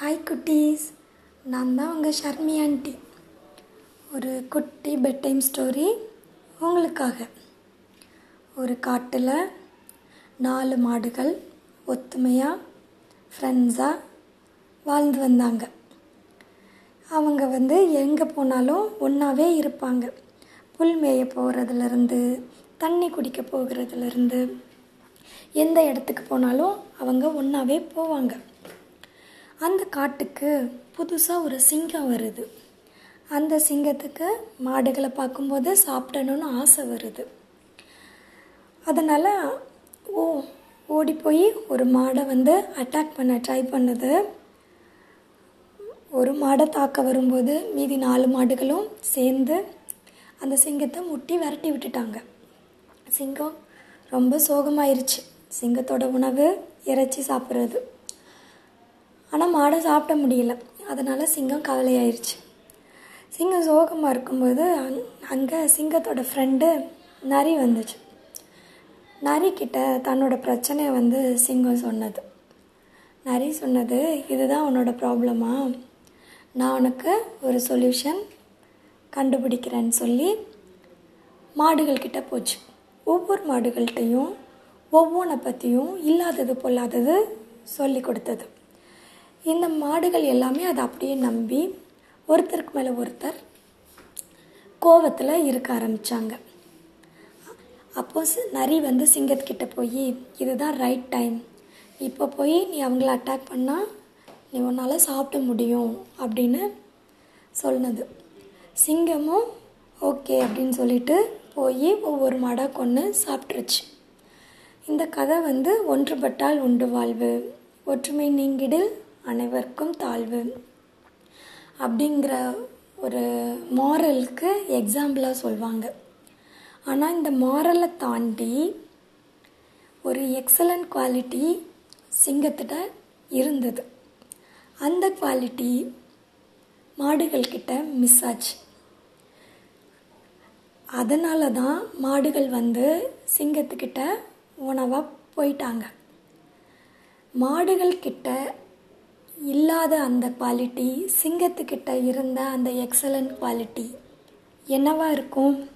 Hi குட்டீஸ். நான் தான் உங்கள் ஷர்மி ஆண்டி. ஒரு குட்டி பெட் டைம் ஸ்டோரி உங்களுக்காக. ஒரு காட்டில் நாலு மாடுகள் ஒத்துமையாக ஃப்ரெண்ட்ஸாக வாழ்ந்து வந்தாங்க. அவங்க வந்து எங்கே போனாலும் ஒன்றாவே இருப்பாங்க. புல் மேய போகிறதுலேருந்து தண்ணி குடிக்க போகிறதுலேருந்து எந்த இடத்துக்கு போனாலும் அவங்க ஒன்றாவே போவாங்க. அந்த காட்டுக்கு புதுசாக ஒரு சிங்கம் வருது. அந்த சிங்கத்துக்கு மாடுகளை பார்க்கும்போது சாப்பிடணும்னு ஆசை வருது. அதனால் ஓ ஓடி போய் ஒரு மாடை வந்து அட்டாக் பண்ண ட்ரை பண்ணுது. ஒரு மாடை தாக்க வரும்போது மீதி நாலு மாடுகளும் சேர்ந்து அந்த சிங்கத்தை முட்டி விரட்டி விட்டுட்டாங்க. சிங்கம் ரொம்ப சோகமாயிருச்சு. சிங்கத்தோட உணவு இறைச்சி சாப்பிட்றது. ஆனால் மாடை சாப்பிட முடியல. அதனால் சிங்கம் கவலையாயிருச்சு. சிங்கம் சோகமாக இருக்கும்போது அங் அங்கே சிங்கத்தோட ஃப்ரெண்டு நரி வந்துச்சு. நரி கிட்ட தன்னோட பிரச்சனையை வந்து சிங்கம் சொன்னது. நரி சொன்னது இதுதான் உன்னோட ப்ராப்ளமா நான் உனக்கு ஒரு சொல்யூஷன் கண்டுபிடிக்கிறேன்னு சொல்லி மாடுகள்கிட்ட போச்சு. ஒவ்வொரு மாடுகள்கிட்டையும் ஒவ்வொன்றை பற்றியும் இல்லாதது பொல்லாதது சொல்லி கொடுத்தது. இந்த மாடுகள் எல்லாமே அதை அப்படியே நம்பி ஒருத்தருக்கு மேலே ஒருத்தர் கோவத்தில் இருக்க ஆரம்பித்தாங்க அப்போ நரி வந்து சிங்கத்துக்கிட்ட போய் இதுதான் ரைட் டைம் இப்போ போய் நீ அவங்கள அட்டாக் பண்ணால் நீ உன்னால் சாப்பிட முடியும் அப்படின்னு சொன்னது. சிங்கமும் ஓகே அப்படின்னு சொல்லிட்டு போய் ஒவ்வொரு மாடாக கொன்று சாப்பிட்ருச்சு இந்த கதை வந்து ஒன்றுபட்டால் உண்டு வாழ்வு. ஒற்றுமை நீங்கிடில் அனைவருக்கும் தாழ்வு. அப்படிங்கிற ஒரு மாரலுக்கு எக்ஸாம்பிளாக சொல்லுவாங்க ஆனால் இந்த மாரலை தாண்டி ஒரு எக்ஸலண்ட் குவாலிட்டி சிங்கத்திட்ட இருந்தது. அந்த குவாலிட்டி மாடுகள்கிட்ட மிஸ் ஆச்சு. அதனால தான் மாடுகள் வந்து சிங்கத்துக்கிட்ட உணவாக போயிட்டாங்க. மாடுகள் கிட்ட இல்லாத அந்த குவாலிட்டி சிங்கத்துக்கிட்ட இருந்த அந்த எக்ஸலண்ட் குவாலிட்டி என்னவா இருக்கும்?